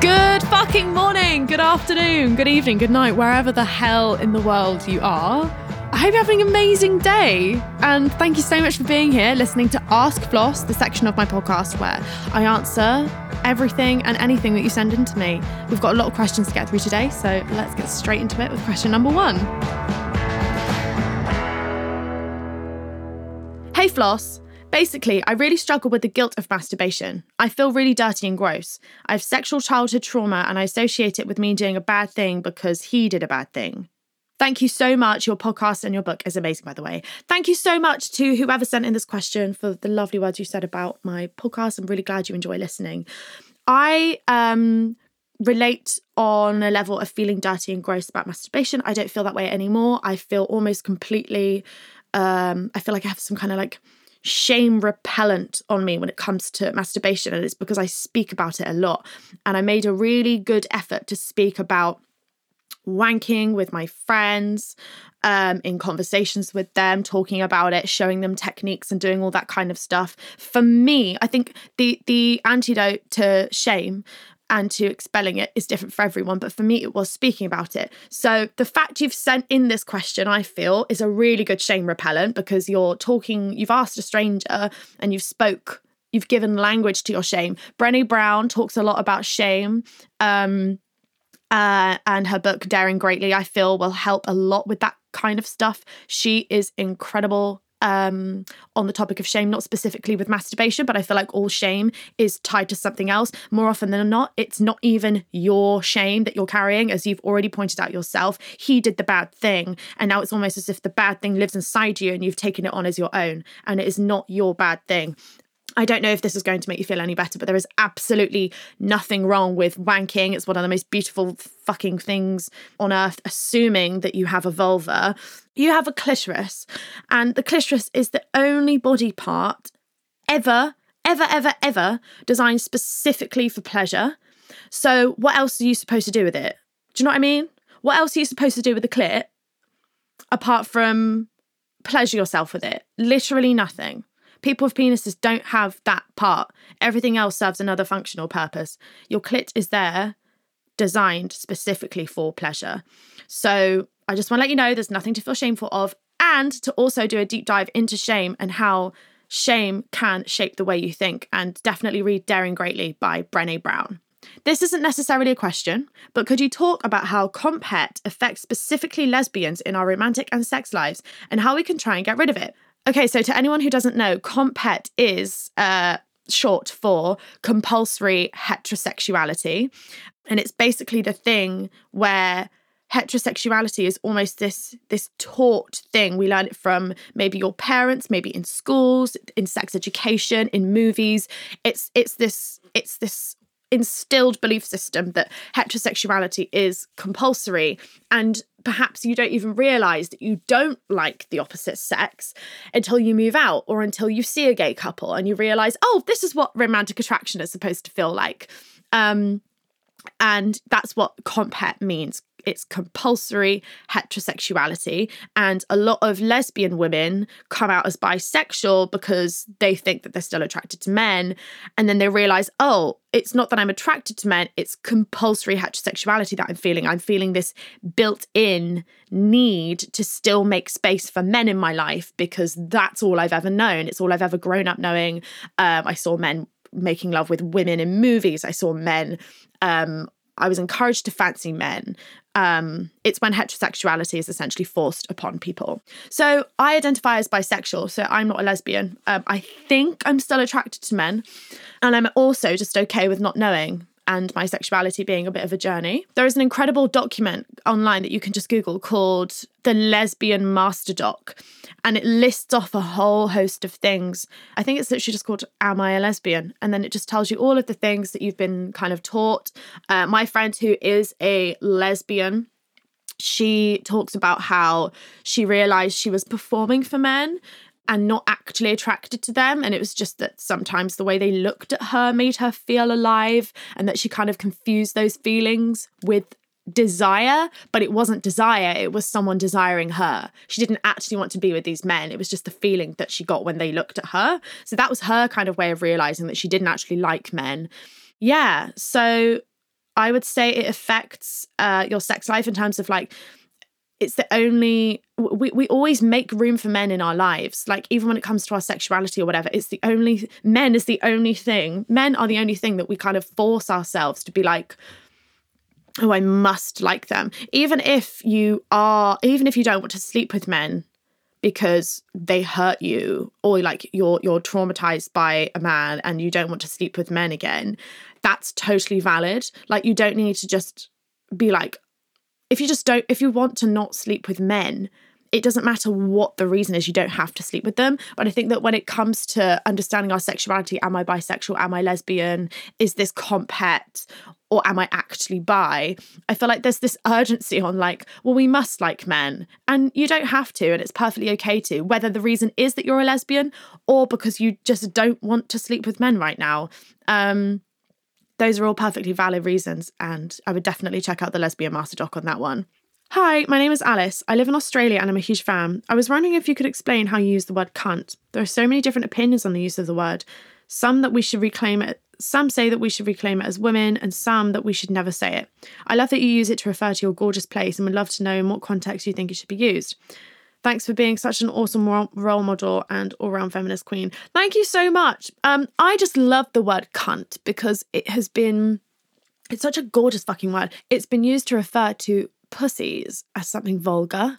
Good fucking morning, good afternoon, good evening, good night, wherever the hell in the world you are. I hope you're having an amazing day. And thank you so much for being here, listening to Ask Floss, the section of my podcast where I answer everything and anything that you send in to me. We've got a lot of questions to get through today, so let's get straight into it with question number one. Hey, Floss. Basically, I really struggle with the guilt of masturbation. I feel really dirty and gross. I have sexual childhood trauma and I associate it with me doing a bad thing because he did a bad thing. Thank you so much. Your podcast and your book is amazing, by the way. Thank you so much to whoever sent in this question for the lovely words you said about my podcast. I'm really glad you enjoy listening. I um relate on a level of feeling dirty and gross about masturbation. I don't feel that way anymore. I feel almost completely um I feel like I have some kind of like shame repellent on me when it comes to masturbation. And it's because I speak about it a lot. And I made a really good effort to speak about wanking with my friends, um, in conversations with them, talking about it, showing them techniques and doing all that kind of stuff. For me, I think the the antidote to shame and to expelling it is different for everyone. But for me, it was speaking about it. So the fact you've sent in this question, I feel, is a really good shame repellent because you're talking, you've asked a stranger and you've spoke, you've given language to your shame. Brené Brown talks a lot about shame. Um, uh, and her book Daring Greatly, I feel, will help a lot with that kind of stuff. She is incredible um, on the topic of shame, not specifically with masturbation, but I feel like all shame is tied to something else. More often than not, it's not even your shame that you're carrying, as you've already pointed out yourself. He did the bad thing, and now it's almost as if the bad thing lives inside you and you've taken it on as your own, and it is not your bad thing. I don't know if this is going to make you feel any better, but there is absolutely nothing wrong with wanking. It's one of the most beautiful fucking things on earth, assuming that you have a vulva. You have a clitoris, and the clitoris is the only body part ever, ever, ever, ever designed specifically for pleasure. So, what else are you supposed to do with it? Do you know what I mean? What else are you supposed to do with the clit apart from pleasure yourself with it? Literally nothing. People with penises don't have that part. Everything else serves another functional purpose. Your clit is there designed specifically for pleasure. So I just want to let you know there's nothing to feel shameful of, and to also do a deep dive into shame and how shame can shape the way you think. And definitely read Daring Greatly by Brené Brown. This isn't necessarily a question, but could you talk about how comp het affects specifically lesbians in our romantic and sex lives and how we can try and get rid of it? Okay, so to anyone who doesn't know, comphet is uh, short for compulsory heterosexuality. And it's basically the thing where heterosexuality is almost this this taught thing we learn it from maybe your parents maybe in schools in sex education in movies it's it's this it's this instilled belief system that heterosexuality is compulsory and perhaps you don't even realize that you don't like the opposite sex until you move out or until you see a gay couple and you realize oh this is what romantic attraction is supposed to feel like. Um, and that's what comphet means it's compulsory heterosexuality. And a lot of lesbian women come out as bisexual because they think that they're still attracted to men. And then they realize, oh, it's not that I'm attracted to men, it's compulsory heterosexuality that I'm feeling. I'm feeling this built in need to still make space for men in my life because that's all I've ever known. It's all I've ever grown up knowing. Um, I saw men making love with women in movies. I saw men um, I was encouraged to fancy men. Um, it's when heterosexuality is essentially forced upon people. So I identify as bisexual, so I'm not a lesbian. Um, I think I'm still attracted to men, and I'm also just okay with not knowing. And my sexuality being a bit of a journey. There is an incredible document online that you can just Google called the Lesbian Master Doc, and it lists off a whole host of things. I think it's literally just called Am I a Lesbian? And then it just tells you all of the things that you've been kind of taught. Uh, my friend who is a lesbian, she talks about how she realized she was performing for men and not actually attracted to them. And it was just that sometimes the way they looked at her made her feel alive and that she kind of confused those feelings with desire, but it wasn't desire, it was someone desiring her. She didn't actually want to be with these men. It was just the feeling that she got when they looked at her. So that was her kind of way of realizing that she didn't actually like men. Yeah. So I would say it affects uh, your sex life in terms of like, it's the only we, we always make room for men in our lives. Like even when it comes to our sexuality or whatever it's the only men is the only thing. Men are the only thing that we kind of force ourselves to be like oh i must like them. Even if you are even if you don't want to sleep with men because they hurt you or like you're you're traumatized by a man and you don't want to sleep with men again that's totally valid. Like you don't need to just be like if you just don't, if you want to not sleep with men, it doesn't matter what the reason is, you don't have to sleep with them. But I think that when it comes to understanding our sexuality, am I bisexual? Am I lesbian? Is this comphet? Or am I actually bi? I feel like there's this urgency on like, well, we must like men. And you don't have to, and it's perfectly okay to, whether the reason is that you're a lesbian or because you just don't want to sleep with men right now. Um, those are all perfectly valid reasons, and I would definitely check out the Lesbian Master Doc on that one. Hi, my name is Alice. I live in Australia and I'm a huge fan. I was wondering if you could explain how you use the word cunt. There are so many different opinions on the use of the word. Some that we should reclaim it, some say that we should reclaim it as women, and some that we should never say it. I love that you use it to refer to your gorgeous place and would love to know in what context you think it should be used. Thanks for being such an awesome role model and all round feminist queen. Thank you so much. Um, I just love the word cunt because it has been, it's such a gorgeous fucking word. It's been used to refer to pussies as something vulgar.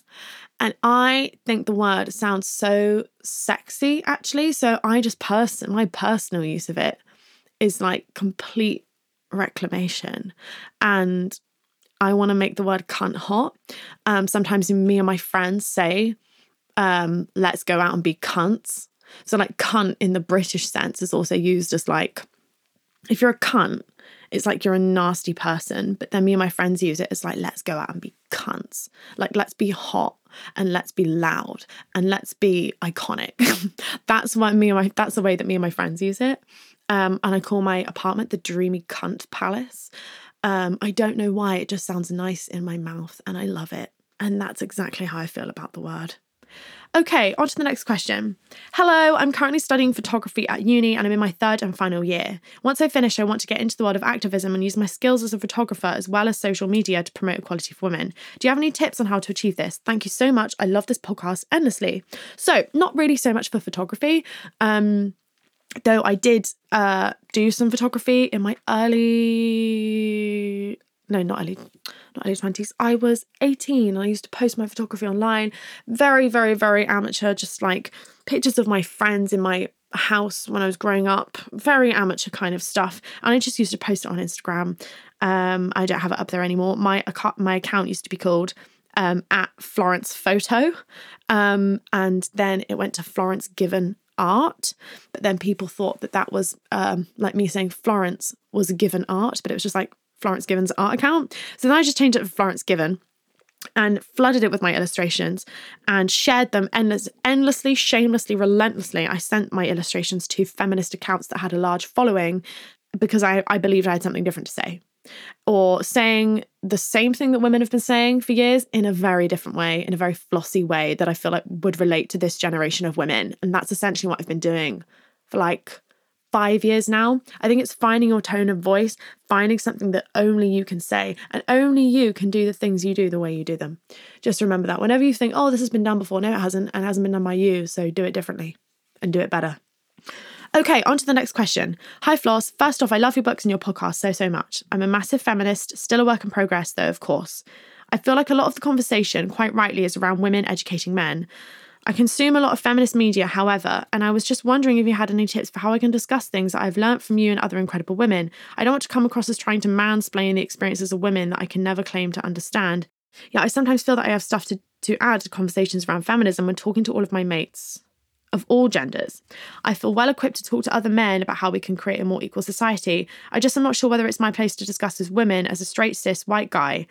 And I think the word sounds so sexy, actually. So I just person my personal use of it is like complete reclamation. And I want to make the word cunt hot. Um, sometimes me and my friends say, um, let's go out and be cunts. So, like, cunt in the British sense is also used as like, if you're a cunt, it's like you're a nasty person. But then me and my friends use it as like, let's go out and be cunts. Like, let's be hot and let's be loud and let's be iconic. that's what me and my that's the way that me and my friends use it. Um, and I call my apartment the Dreamy Cunt Palace. Um, I don't know why, it just sounds nice in my mouth and I love it. And that's exactly how I feel about the word. Okay, on to the next question. Hello, I'm currently studying photography at uni and I'm in my third and final year. Once I finish, I want to get into the world of activism and use my skills as a photographer as well as social media to promote equality for women. Do you have any tips on how to achieve this? Thank you so much. I love this podcast endlessly. So, not really so much for photography. Um, though I did uh, do some photography in my early no not early not early 20s I was 18 I used to post my photography online. Very very very amateur just like pictures of my friends in my house when I was growing up. Very amateur kind of stuff. And I just used to post it on Instagram. Um, I don't have it up there anymore. My account, my account used to be called um, at Florence Photo. Um, and then it went to Florence Given art. But then people thought that that was um, like me saying Florence was given art, but it was just like Florence Given's art account. So then I just changed it to Florence Given and flooded it with my illustrations and shared them endless, endlessly, shamelessly, relentlessly. I sent my illustrations to feminist accounts that had a large following because I, I believed I had something different to say or saying the same thing that women have been saying for years in a very different way, in a very flossy way that I feel like would relate to this generation of women. And that's essentially what I've been doing for like five years now. I think it's finding your tone of voice, finding something that only you can say, and only you can do the things you do the way you do them. Just remember that whenever you think, oh, this has been done before, no, it hasn't, and it hasn't been done by you, so do it differently and do it better. Okay, on to the next question. Hi, Floss. First off, I love your books and your podcast so, so much. I'm a massive feminist, still a work in progress, though, of course. I feel like a lot of the conversation, quite rightly, is around women educating men. I consume a lot of feminist media, however, and I was just wondering if you had any tips for how I can discuss things that I've learned from you and other incredible women. I don't want to come across as trying to mansplain the experiences of women that I can never claim to understand. Yeah, I sometimes feel that I have stuff to, to add to conversations around feminism when talking to all of my mates of all genders. I feel well equipped to talk to other men about how we can create a more equal society. I just am not sure whether it's my place to discuss as women as a straight cis white guy.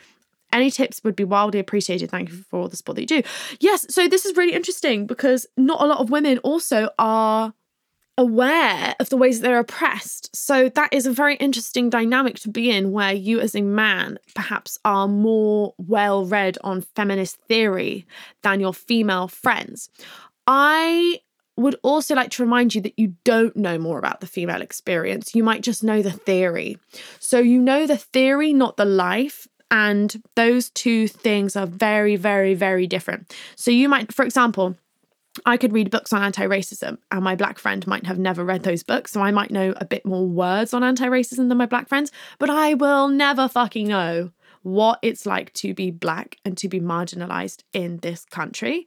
Any tips would be wildly appreciated. Thank you for all the support that you do. Yes, so this is really interesting because not a lot of women also are aware of the ways that they're oppressed. So that is a very interesting dynamic to be in where you as a man perhaps are more well read on feminist theory than your female friends. I would also like to remind you that you don't know more about the female experience. You might just know the theory. So you know the theory, not the life. And those two things are very, very, very different. So you might, for example, I could read books on anti racism, and my black friend might have never read those books. So I might know a bit more words on anti racism than my black friends, but I will never fucking know what it's like to be black and to be marginalized in this country.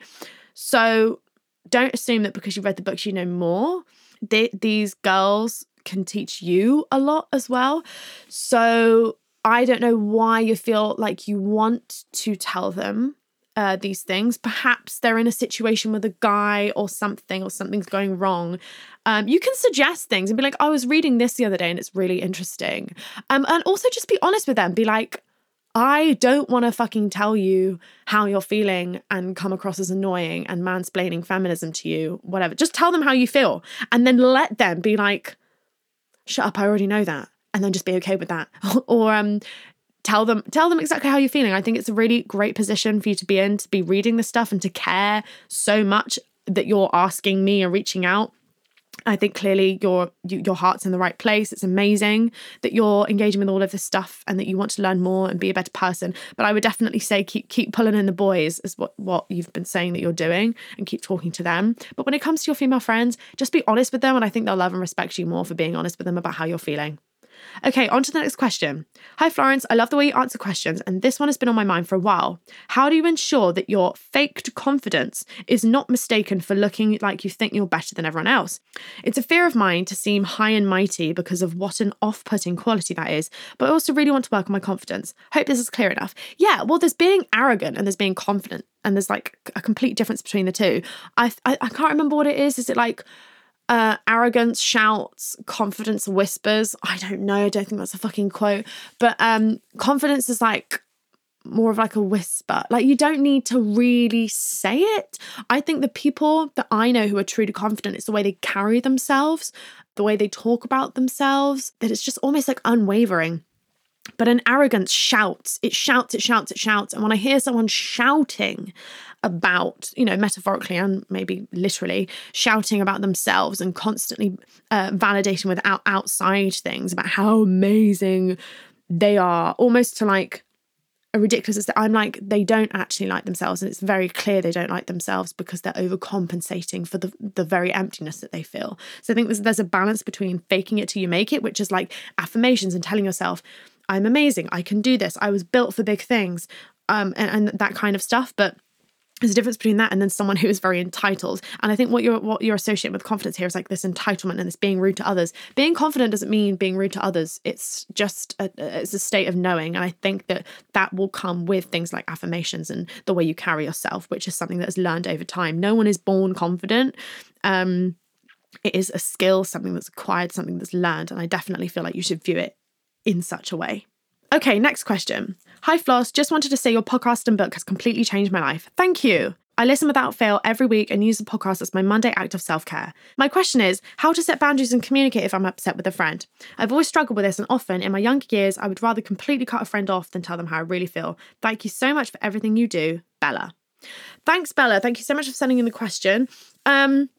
So don't assume that because you read the books, you know more. They, these girls can teach you a lot as well. So I don't know why you feel like you want to tell them uh, these things. Perhaps they're in a situation with a guy or something, or something's going wrong. Um, you can suggest things and be like, I was reading this the other day and it's really interesting. Um, and also just be honest with them. Be like, I don't want to fucking tell you how you're feeling and come across as annoying and mansplaining feminism to you, whatever. Just tell them how you feel and then let them be like, shut up, I already know that and then just be okay with that or um tell them tell them exactly how you're feeling i think it's a really great position for you to be in to be reading this stuff and to care so much that you're asking me and reaching out I think clearly your your heart's in the right place. It's amazing that you're engaging with all of this stuff and that you want to learn more and be a better person. But I would definitely say keep keep pulling in the boys is what what you've been saying that you're doing and keep talking to them. But when it comes to your female friends, just be honest with them and I think they'll love and respect you more for being honest with them about how you're feeling. Okay, on to the next question. Hi, Florence. I love the way you answer questions, and this one has been on my mind for a while. How do you ensure that your faked confidence is not mistaken for looking like you think you're better than everyone else? It's a fear of mine to seem high and mighty because of what an off putting quality that is, but I also really want to work on my confidence. Hope this is clear enough. Yeah, well, there's being arrogant and there's being confident, and there's like a complete difference between the two. I, I, I can't remember what it is. Is it like, uh, arrogance shouts, confidence whispers. I don't know. I don't think that's a fucking quote. But um, confidence is like more of like a whisper. Like you don't need to really say it. I think the people that I know who are truly confident, it's the way they carry themselves, the way they talk about themselves, that it's just almost like unwavering. But an arrogance shouts, it shouts, it shouts, it shouts. And when I hear someone shouting about, you know, metaphorically and maybe literally shouting about themselves and constantly uh, validating without outside things about how amazing they are, almost to like a ridiculous. I'm like, they don't actually like themselves. And it's very clear they don't like themselves because they're overcompensating for the, the very emptiness that they feel. So I think there's, there's a balance between faking it till you make it, which is like affirmations and telling yourself, I'm amazing. I can do this. I was built for big things. Um, and, and that kind of stuff. But there's a difference between that and then someone who is very entitled. And I think what you're what you're associating with confidence here is like this entitlement and this being rude to others. Being confident doesn't mean being rude to others. It's just a, it's a state of knowing. And I think that that will come with things like affirmations and the way you carry yourself, which is something that is learned over time. No one is born confident. Um, it is a skill, something that's acquired, something that's learned. And I definitely feel like you should view it in such a way. Okay, next question. Hi, Floss. Just wanted to say your podcast and book has completely changed my life. Thank you. I listen without fail every week and use the podcast as my Monday act of self care. My question is how to set boundaries and communicate if I'm upset with a friend. I've always struggled with this, and often in my younger years, I would rather completely cut a friend off than tell them how I really feel. Thank you so much for everything you do, Bella. Thanks, Bella. Thank you so much for sending in the question. Um,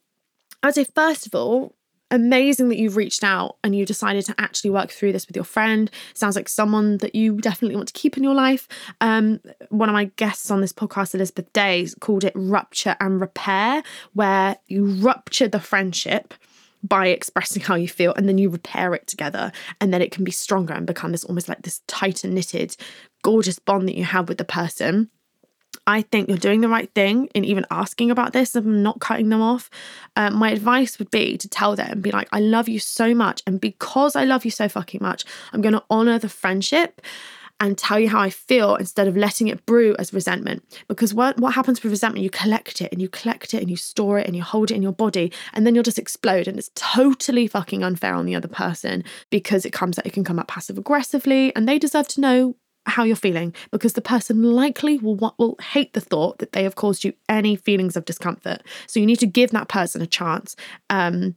I would say, first of all, amazing that you've reached out and you decided to actually work through this with your friend. Sounds like someone that you definitely want to keep in your life. Um, one of my guests on this podcast, Elizabeth Day, called it rupture and repair, where you rupture the friendship by expressing how you feel and then you repair it together and then it can be stronger and become this almost like this tighter knitted gorgeous bond that you have with the person I think you're doing the right thing in even asking about this and not cutting them off. Um, my advice would be to tell them, be like, I love you so much. And because I love you so fucking much, I'm going to honor the friendship and tell you how I feel instead of letting it brew as resentment. Because what, what happens with resentment, you collect it and you collect it and you store it and you hold it in your body and then you'll just explode. And it's totally fucking unfair on the other person because it comes it can come up passive aggressively and they deserve to know how you're feeling because the person likely will will hate the thought that they have caused you any feelings of discomfort. So you need to give that person a chance. Um,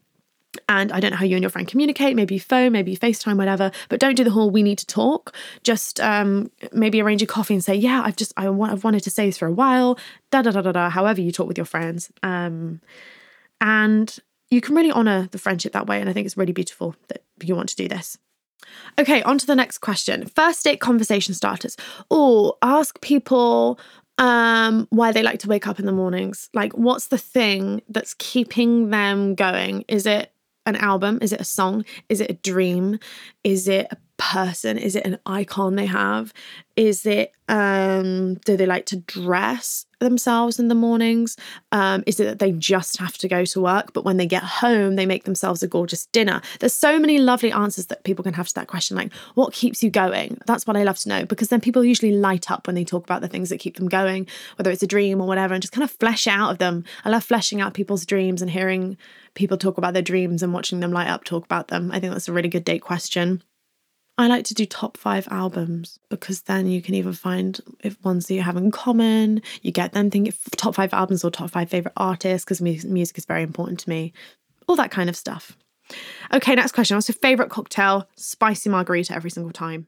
and I don't know how you and your friend communicate, maybe phone, maybe FaceTime, whatever, but don't do the whole we need to talk. Just um, maybe arrange a coffee and say, yeah, I've just, I want, I've wanted to say this for a while, da da da da da, however you talk with your friends. Um, and you can really honor the friendship that way. And I think it's really beautiful that you want to do this. Okay, on to the next question. First date conversation starters. Oh, ask people um why they like to wake up in the mornings. Like what's the thing that's keeping them going? Is it an album? Is it a song? Is it a dream? Is it a person? Is it an icon they have? Is it um do they like to dress themselves in the mornings? Um, is it that they just have to go to work, but when they get home, they make themselves a gorgeous dinner? There's so many lovely answers that people can have to that question, like what keeps you going? That's what I love to know because then people usually light up when they talk about the things that keep them going, whether it's a dream or whatever, and just kind of flesh out of them. I love fleshing out people's dreams and hearing people talk about their dreams and watching them light up talk about them. I think that's a really good date question. I like to do top five albums because then you can even find if ones that you have in common. You get them thinking top five albums or top five favorite artists because music is very important to me. All that kind of stuff. Okay, next question. What's your favorite cocktail? Spicy margarita every single time.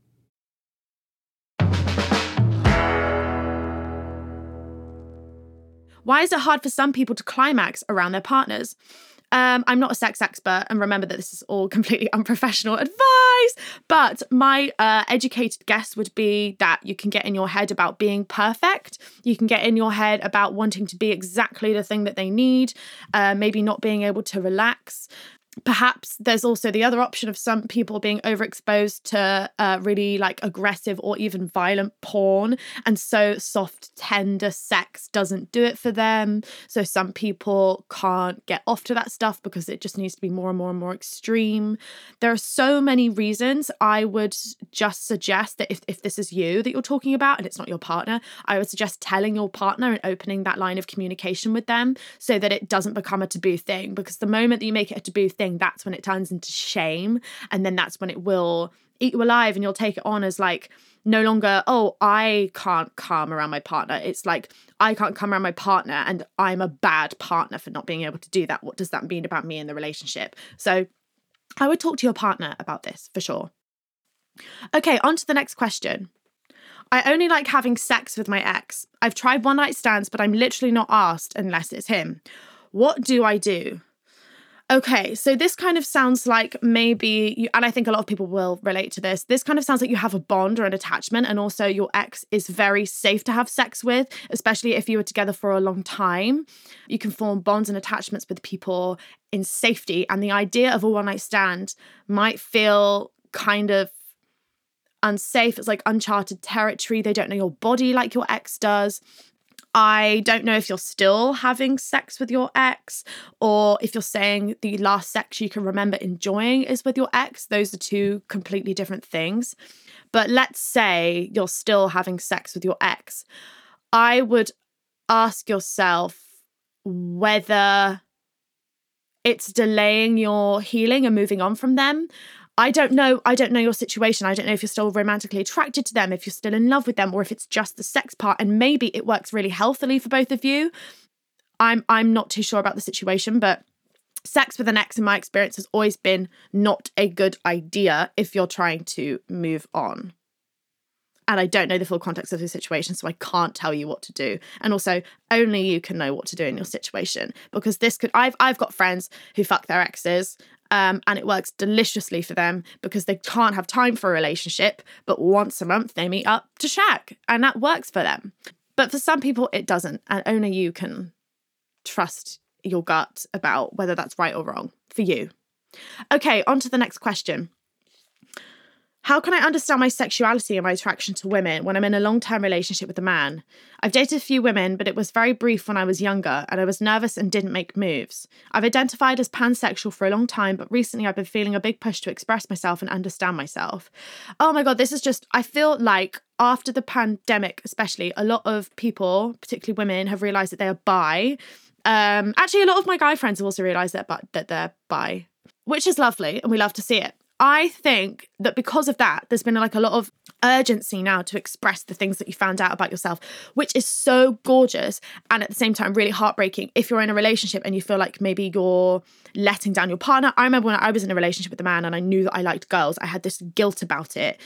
Why is it hard for some people to climax around their partners? Um, I'm not a sex expert, and remember that this is all completely unprofessional advice. But my uh, educated guess would be that you can get in your head about being perfect. You can get in your head about wanting to be exactly the thing that they need, uh, maybe not being able to relax perhaps there's also the other option of some people being overexposed to uh, really like aggressive or even violent porn and so soft tender sex doesn't do it for them. So some people can't get off to that stuff because it just needs to be more and more and more extreme. There are so many reasons. I would just suggest that if, if this is you that you're talking about and it's not your partner i would suggest telling your partner and opening that line of communication with them so that it doesn't become a taboo thing because the moment that you make it a taboo thing thing, that's when it turns into shame. And then that's when it will eat you alive and you'll take it on as like no longer, oh, I can't come around my partner. It's like, I can't come around my partner and I'm a bad partner for not being able to do that. What does that mean about me in the relationship? So I would talk to your partner about this for sure. Okay, on to the next question. I only like having sex with my ex. I've tried one night stands, but I'm literally not asked unless it's him. What do I do? Okay, so this kind of sounds like maybe, you, and I think a lot of people will relate to this. This kind of sounds like you have a bond or an attachment, and also your ex is very safe to have sex with, especially if you were together for a long time. You can form bonds and attachments with people in safety, and the idea of a one night stand might feel kind of unsafe. It's like uncharted territory. They don't know your body like your ex does. I don't know if you're still having sex with your ex or if you're saying the last sex you can remember enjoying is with your ex. Those are two completely different things. But let's say you're still having sex with your ex. I would ask yourself whether it's delaying your healing and moving on from them. I don't know. I don't know your situation. I don't know if you're still romantically attracted to them, if you're still in love with them, or if it's just the sex part. And maybe it works really healthily for both of you. I'm I'm not too sure about the situation, but sex with an ex, in my experience, has always been not a good idea if you're trying to move on. And I don't know the full context of the situation, so I can't tell you what to do. And also, only you can know what to do in your situation because this could. I've I've got friends who fuck their exes um, and it works deliciously for them because they can't have time for a relationship, but once a month they meet up to shag, and that works for them. But for some people, it doesn't, and only you can trust your gut about whether that's right or wrong for you. Okay, on to the next question. How can I understand my sexuality and my attraction to women when I'm in a long term relationship with a man? I've dated a few women, but it was very brief when I was younger and I was nervous and didn't make moves. I've identified as pansexual for a long time, but recently I've been feeling a big push to express myself and understand myself. Oh my God, this is just, I feel like after the pandemic, especially, a lot of people, particularly women, have realized that they are bi. Um, actually, a lot of my guy friends have also realized that, that they're bi, which is lovely and we love to see it. I think that because of that, there's been like a lot of urgency now to express the things that you found out about yourself, which is so gorgeous and at the same time really heartbreaking if you're in a relationship and you feel like maybe you're letting down your partner. I remember when I was in a relationship with a man and I knew that I liked girls, I had this guilt about it.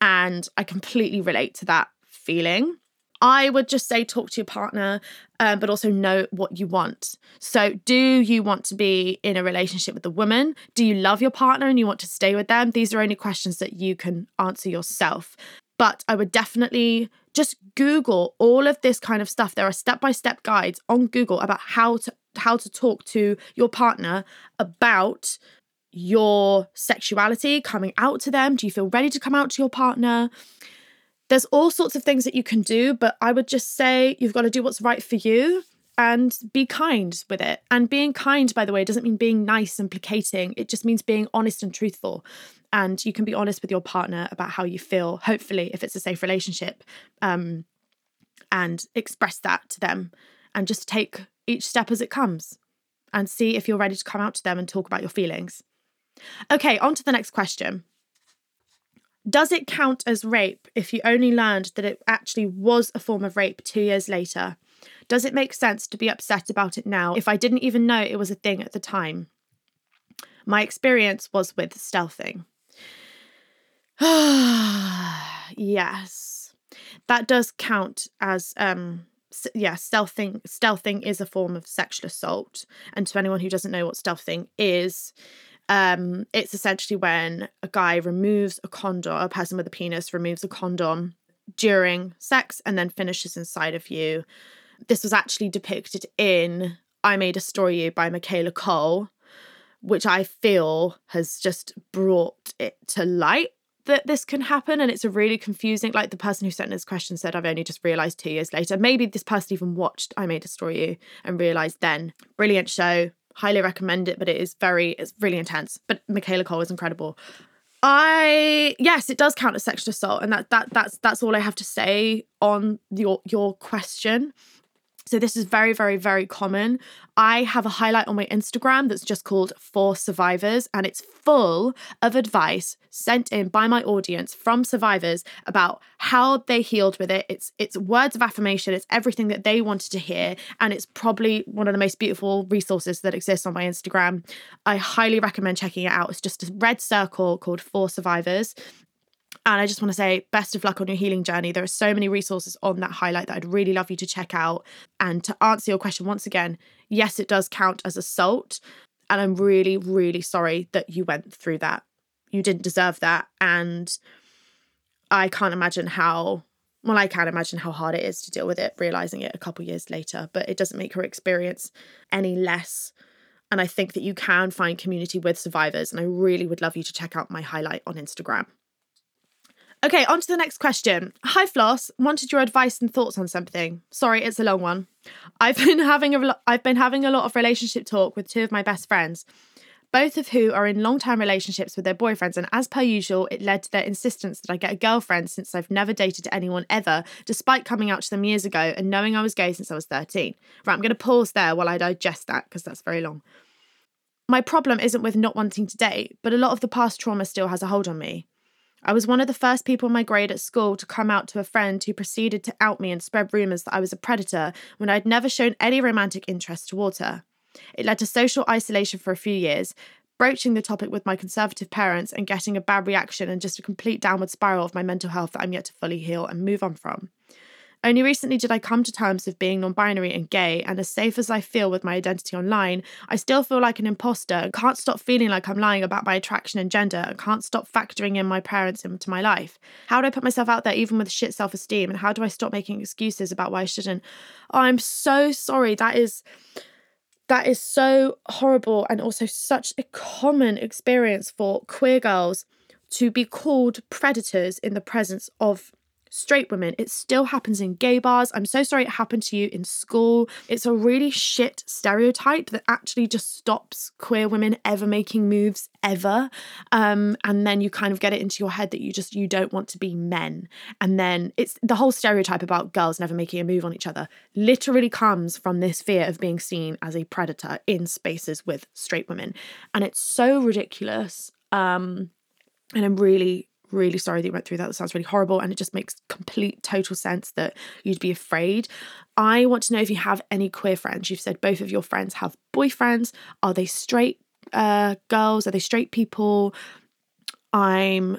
And I completely relate to that feeling. I would just say talk to your partner, um, but also know what you want. So, do you want to be in a relationship with a woman? Do you love your partner and you want to stay with them? These are only questions that you can answer yourself. But I would definitely just Google all of this kind of stuff. There are step by step guides on Google about how to how to talk to your partner about your sexuality, coming out to them. Do you feel ready to come out to your partner? There's all sorts of things that you can do, but I would just say you've got to do what's right for you and be kind with it. And being kind, by the way, doesn't mean being nice and placating, it just means being honest and truthful. And you can be honest with your partner about how you feel, hopefully, if it's a safe relationship, um, and express that to them and just take each step as it comes and see if you're ready to come out to them and talk about your feelings. Okay, on to the next question. Does it count as rape if you only learned that it actually was a form of rape two years later? Does it make sense to be upset about it now if I didn't even know it was a thing at the time? My experience was with stealthing. yes, that does count as um yeah, stealthing stealthing is a form of sexual assault. And to anyone who doesn't know what stealthing is, um, it's essentially when a guy removes a condom, a person with a penis removes a condom during sex and then finishes inside of you. This was actually depicted in I May Destroy You by Michaela Coel, which I feel has just brought it to light that this can happen. And it's a really confusing like the person who sent this question said i've only just realized two years later. Maybe this person even watched i may destroy you and realized then brilliant show highly recommend it, but it is very, it's really intense. But Michaela Coel is incredible. I yes, it does count as sexual assault, and that that that's that's all I have to say on your your question. So this is very, very, very common. I have a highlight on my Instagram that's just called For Survivors, and it's full of advice sent in by my audience from survivors about how they healed with it. It's it's words of affirmation, it's everything that they wanted to hear, and it's probably one of the most beautiful resources that exists on my Instagram. I highly recommend checking it out. It's just a red circle called For Survivors. And I just want to say, best of luck on your healing journey. There are so many resources on that highlight that I'd really love you to check out. And to answer your question once again, yes, it does count as assault. And I'm really, really sorry that you went through that. You didn't deserve that. And I can't imagine how, well, I can imagine how hard it is to deal with it, realizing it a couple years later, but it doesn't make her experience any less. And I think that you can find community with survivors. And I really would love you to check out my highlight on Instagram. Okay, on to the next question. Hi Floss, wanted your advice and thoughts on something. Sorry, it's a long one. I've been having a I've been having a lot of relationship talk with two of my best friends, both of who are in long-term relationships with their boyfriends and as per usual, it led to their insistence that I get a girlfriend since I've never dated anyone ever, despite coming out to them years ago and knowing I was gay since I was 13. Right, I'm going to pause there while I digest that because that's very long. My problem isn't with not wanting to date, but a lot of the past trauma still has a hold on me. I was one of the first people in my grade at school to come out to a friend who proceeded to out me and spread rumours that I was a predator when I'd never shown any romantic interest towards her. It led to social isolation for a few years, broaching the topic with my conservative parents and getting a bad reaction and just a complete downward spiral of my mental health that I'm yet to fully heal and move on from. Only recently did I come to terms with being non binary and gay, and as safe as I feel with my identity online, I still feel like an imposter and can't stop feeling like I'm lying about my attraction and gender and can't stop factoring in my parents into my life. How do I put myself out there even with shit self esteem, and how do I stop making excuses about why I shouldn't? Oh, I'm so sorry. That is. That is so horrible and also such a common experience for queer girls to be called predators in the presence of straight women. It still happens in gay bars. I'm so sorry it happened to you in school. It's a really shit stereotype that actually just stops queer women ever making moves ever. Um, and then you kind of get it into your head that you just you don't want to be men. And then it's the whole stereotype about girls never making a move on each other literally comes from this fear of being seen as a predator in spaces with straight women. And it's so ridiculous. Um, and I'm really really sorry that you went through that. That sounds really horrible. And it just makes complete, total sense that you'd be afraid. I want to know if you have any queer friends. You've said both of your friends have boyfriends. Are they straight uh, girls? Are they straight people? I'm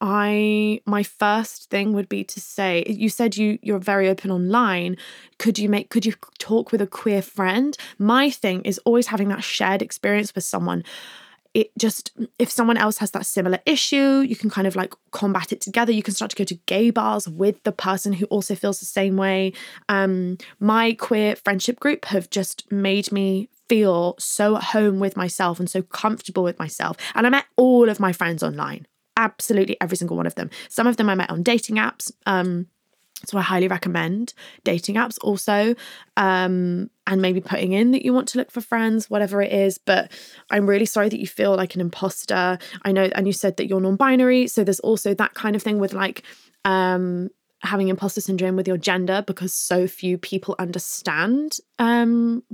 I my first thing would be to say you said you you're very open online could you make could you talk with a queer friend my thing is always having that shared experience with someone it just if someone else has that similar issue you can kind of like combat it together. You can start to go to gay bars with the person who also feels the same way. Um my queer friendship group have just made me feel so at home with myself and so comfortable with myself. And i met all of my friends online absolutely every single one of them. Some of them i met on dating apps um so I highly recommend dating apps also, um, and maybe putting in that you want to look for friends, whatever it is. But I'm really sorry that you feel like an imposter. I know, and you said that you're non-binary, so there's also that kind of thing with like um, having imposter syndrome with your gender because so few people understand um,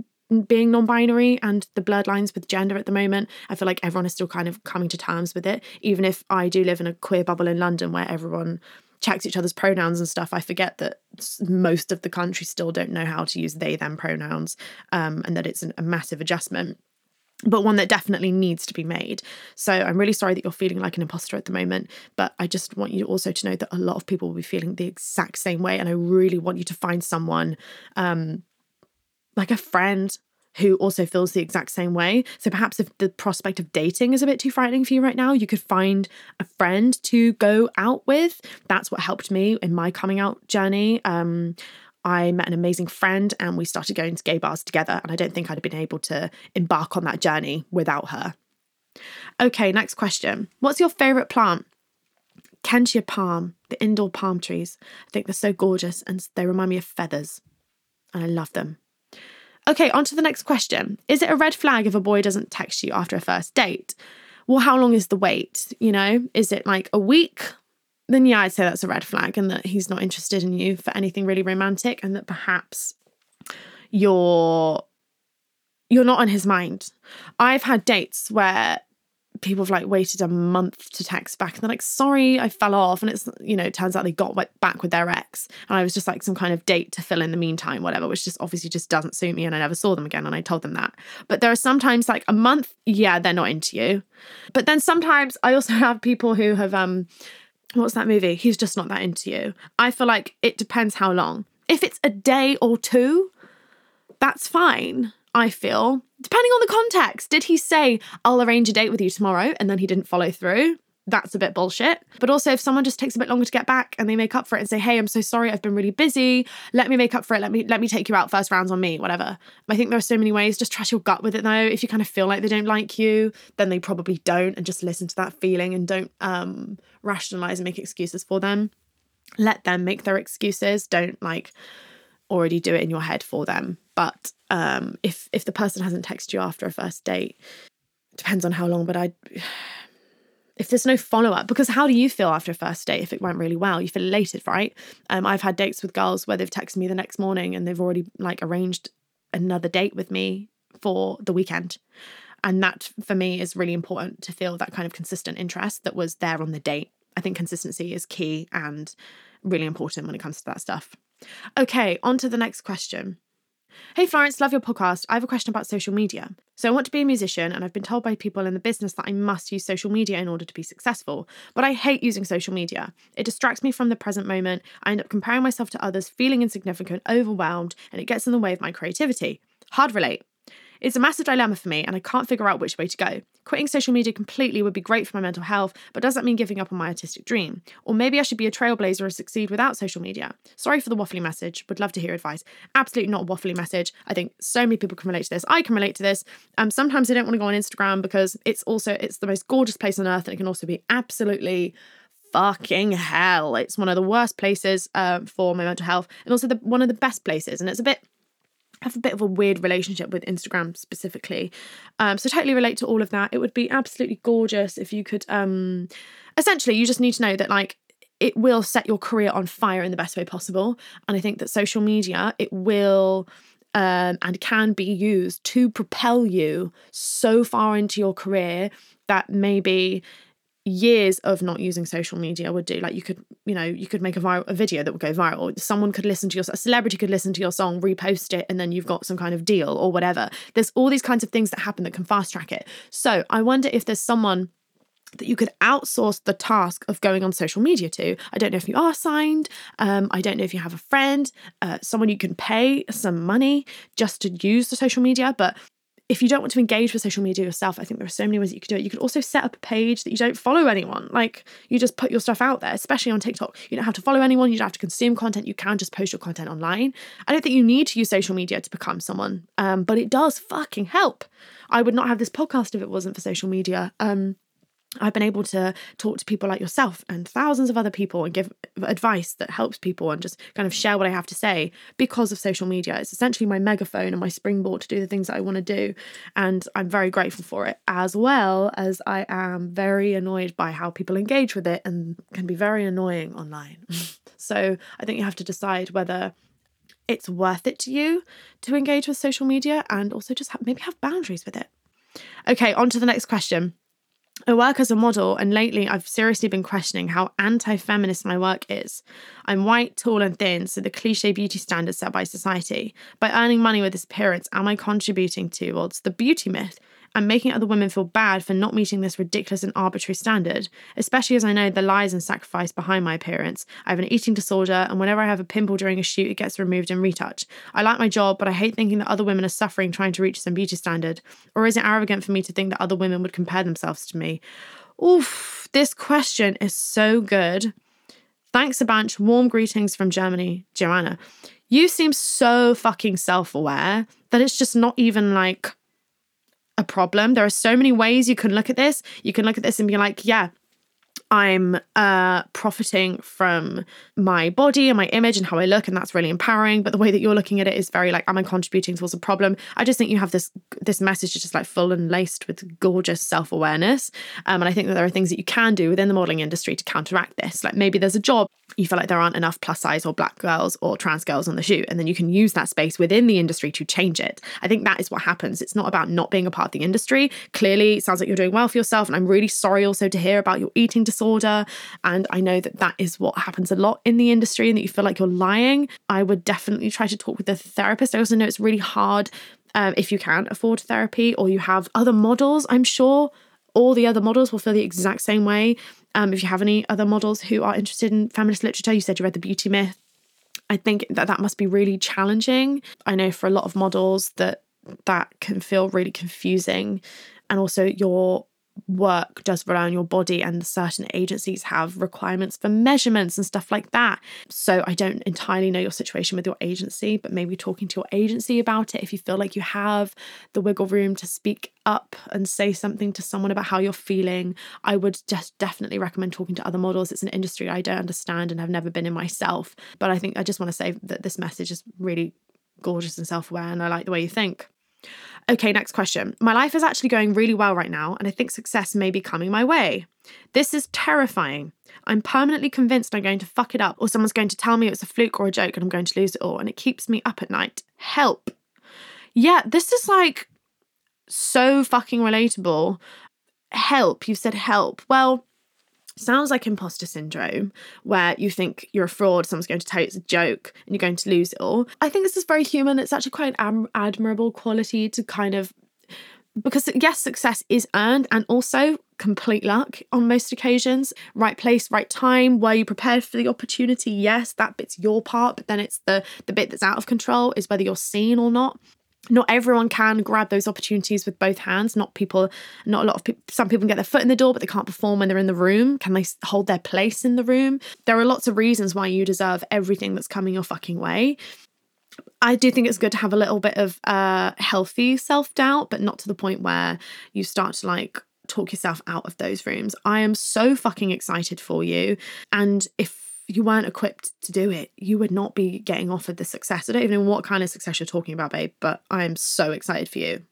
being non-binary and the blurred lines with gender at the moment i feel like everyone is still kind of coming to terms with it even if i do live in a queer bubble in london where everyone checks each other's pronouns and stuff, I forget that most of the country still don't know how to use they them pronouns um, and that it's an, a massive adjustment. But one that definitely needs to be made. So I'm really sorry that you're feeling like an imposter at the moment. But I just want you also to know that a lot of people will be feeling the exact same way. And I really want you to find someone um, like a friend, who also feels the exact same way. So perhaps if the prospect of dating is a bit too frightening for you right now, you could find a friend to go out with. That's what helped me in my coming out journey. Um, I met an amazing friend and we started going to gay bars together. And I don't think I'd have been able to embark on that journey without her. Okay, next question. What's your favourite plant? Kentia palm, the indoor palm trees. I think they're so gorgeous and they remind me of feathers. And I love them. Okay, on to the next question. Is it a red flag if a boy doesn't text you after a first date? Well, how long is the wait? You know, is it like a week? Then, yeah, I'd say that's a red flag and that he's not interested in you for anything really romantic and that perhaps you're you're not on his mind. I've had dates where people have like waited a month to text back and they're like sorry i fell off. And it's you know it turns out they got back with their ex. And i was just like some kind of date to fill in the meantime whatever which just obviously just doesn't suit me and i never saw them again and i told them that. But there are sometimes like a month yeah they're not into you. But then sometimes i also have people who have um what's that movie? He's just not that into you. I feel like it depends how long. If it's a day or two that's fine I feel, depending on the context. Did he say, I'll arrange a date with you tomorrow, and then he didn't follow through? That's a bit bullshit. But also, if someone just takes a bit longer to get back and they make up for it and say, "Hey, I'm so sorry, I've been really busy. Let me make up for it. Let me let me take you out first rounds on me, whatever." I think there are so many ways. Just trust your gut with it, though. If you kind of feel like they don't like you, then they probably don't, and just listen to that feeling and don't um, rationalize and make excuses for them. Let them make their excuses. Don't like already do it in your head for them. But um, if if the person hasn't texted you after a first date, depends on how long. But I, if there's no follow up, because how do you feel after a first date if it went really well? You feel elated, right? Um, I've had dates with girls where they've texted me the next morning and they've already like arranged another date with me for the weekend. And that for me is really important to feel that kind of consistent interest that was there on the date. I think consistency is key and really important when it comes to that stuff. Okay, on to the next question. Hey Florence, love your podcast. I have a question about social media. So, I want to be a musician, and I've been told by people in the business that I must use social media in order to be successful. But I hate using social media. It distracts me from the present moment. I end up comparing myself to others, feeling insignificant, overwhelmed, and it gets in the way of my creativity. Hard relate. It's a massive dilemma for me, and I can't figure out which way to go. Quitting social media completely would be great for my mental health, but does that mean giving up on my artistic dream? Or maybe I should be a trailblazer and succeed without social media. Sorry for the waffly message, would love to hear advice. Absolutely not a waffly message. I think so many people can relate to this. I can relate to this. Um, sometimes I don't want to go on Instagram because it's also it's the most gorgeous place on earth, and it can also be absolutely fucking hell. It's one of the worst places uh, for my mental health, and also the, one of the best places. And it's a bit have a bit of a weird relationship with Instagram specifically. Um, so totally relate to all of that. It would be absolutely gorgeous if you could um essentially you just need to know that like it will set your career on fire in the best way possible. And I think that social media, it will um, and can be used to propel you so far into your career that maybe years of not using social media would do like you could you know you could make a viral a video that would go viral someone could listen to your a celebrity could listen to your song repost it and then you've got some kind of deal or whatever there's all these kinds of things that happen that can fast track it so i wonder if there's someone that you could outsource the task of going on social media to. I don't know if you are signed. Um, I don't know if you have a friend, uh, someone you can pay some money just to use the social media. But if you don't want to engage with social media yourself, I think there are so many ways you could do it. You could also set up a page that you don't follow anyone. Like you just put your stuff out there, especially on TikTok. You don't have to follow anyone, you don't have to consume content. You can just post your content online. I don't think you need to use social media to become someone, um, but it does fucking help. I would not have this podcast if it wasn't for social media. Um, I've been able to talk to people like yourself and thousands of other people and give advice that helps people and just kind of share what I have to say because of social media. It's essentially my megaphone and my springboard to do the things that I want to do. And I'm very grateful for it, as well as I am very annoyed by how people engage with it and can be very annoying online. so I think you have to decide whether it's worth it to you to engage with social media and also just have, maybe have boundaries with it. Okay, on to the next question. I work as a model, and lately I've seriously been questioning how anti feminist my work is. I'm white, tall, and thin, so the cliche beauty standards set by society. By earning money with this appearance, am I contributing towards the beauty myth? And making other women feel bad for not meeting this ridiculous and arbitrary standard, especially as I know the lies and sacrifice behind my appearance. I have an eating disorder, and whenever I have a pimple during a shoot, it gets removed and retouched. I like my job, but I hate thinking that other women are suffering trying to reach some beauty standard. Or is it arrogant for me to think that other women would compare themselves to me? Oof, this question is so good. Thanks a bunch. Warm greetings from Germany, Joanna. You seem so fucking self aware that it's just not even like a problem. There are so many ways you can look at this. You can look at this and be like, yeah, I'm uh, profiting from my body and my image and how I look, and that's really empowering. But the way that you're looking at it is very like, am I contributing towards a problem? I just think you have this this message is just like full and laced with gorgeous self awareness, um, and I think that there are things that you can do within the modeling industry to counteract this. Like maybe there's a job you feel like there aren't enough plus size or black girls or trans girls on the shoot, and then you can use that space within the industry to change it. I think that is what happens. It's not about not being a part of the industry. Clearly, it sounds like you're doing well for yourself, and I'm really sorry also to hear about your eating disorder. And I know that that is what happens a lot in the industry, and that you feel like you're lying. I would definitely try to talk with a therapist. I also know it's really hard um, if you can't afford therapy or you have other models. I'm sure all the other models will feel the exact same way. Um, if you have any other models who are interested in feminist literature, you said you read The Beauty Myth. I think that that must be really challenging. I know for a lot of models that that can feel really confusing. And also, your work does rely on your body, and certain agencies have requirements for measurements and stuff like that. So, I don't entirely know your situation with your agency, but maybe talking to your agency about it if you feel like you have the wiggle room to speak up and say something to someone about how you're feeling. I would just definitely recommend talking to other models. It's an industry I don't understand and I've never been in myself. But I think I just want to say that this message is really gorgeous and self aware, and I like the way you think. Okay, next question. My life is actually going really well right now, and I think success may be coming my way. This is terrifying. I'm permanently convinced I'm going to fuck it up, or someone's going to tell me it's a fluke or a joke and I'm going to lose it all, and it keeps me up at night. Help. Yeah, this is like so fucking relatable. Help. You said help. Well, sounds like imposter syndrome, where you think you're a fraud, someone's going to tell you it's a joke, and you're going to lose it all. I think this is very human. It's actually quite an admirable quality to kind of because yes success is earned and also complete luck on most occasions right place right time were you prepared for the opportunity yes that bit's your part but then it's the the bit that's out of control is whether you're seen or not not everyone can grab those opportunities with both hands. Not people not a lot of people some people can get their foot in the door but they can't perform when they're in the room. Can they hold their place in the room? There are lots of reasons why you deserve everything that's coming your fucking way. I do think it's good to have a little bit of uh healthy self-doubt but not to the point where you start to like talk yourself out of those rooms. I am so fucking excited for you. And if you weren't equipped to do it, you would not be getting offered the success. I don't even know what kind of success you're talking about, babe, but I am so excited for you.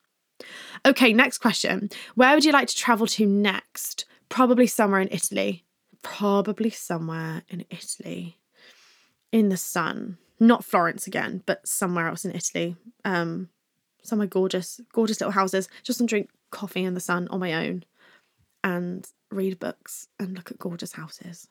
Okay, next question. Where would you like to travel to next? Probably somewhere in Italy. Probably somewhere in Italy. In the sun. Not Florence again, but somewhere else in Italy. Um, somewhere gorgeous, gorgeous little houses. Just and drink coffee in the sun on my own and read books and look at gorgeous houses.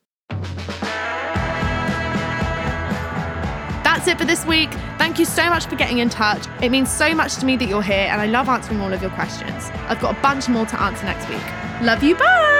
That's it for this week. Thank you so much for getting in touch. It means so much to me that you're here, and I love answering all of your questions. I've got a bunch more to answer next week. Love you. Bye.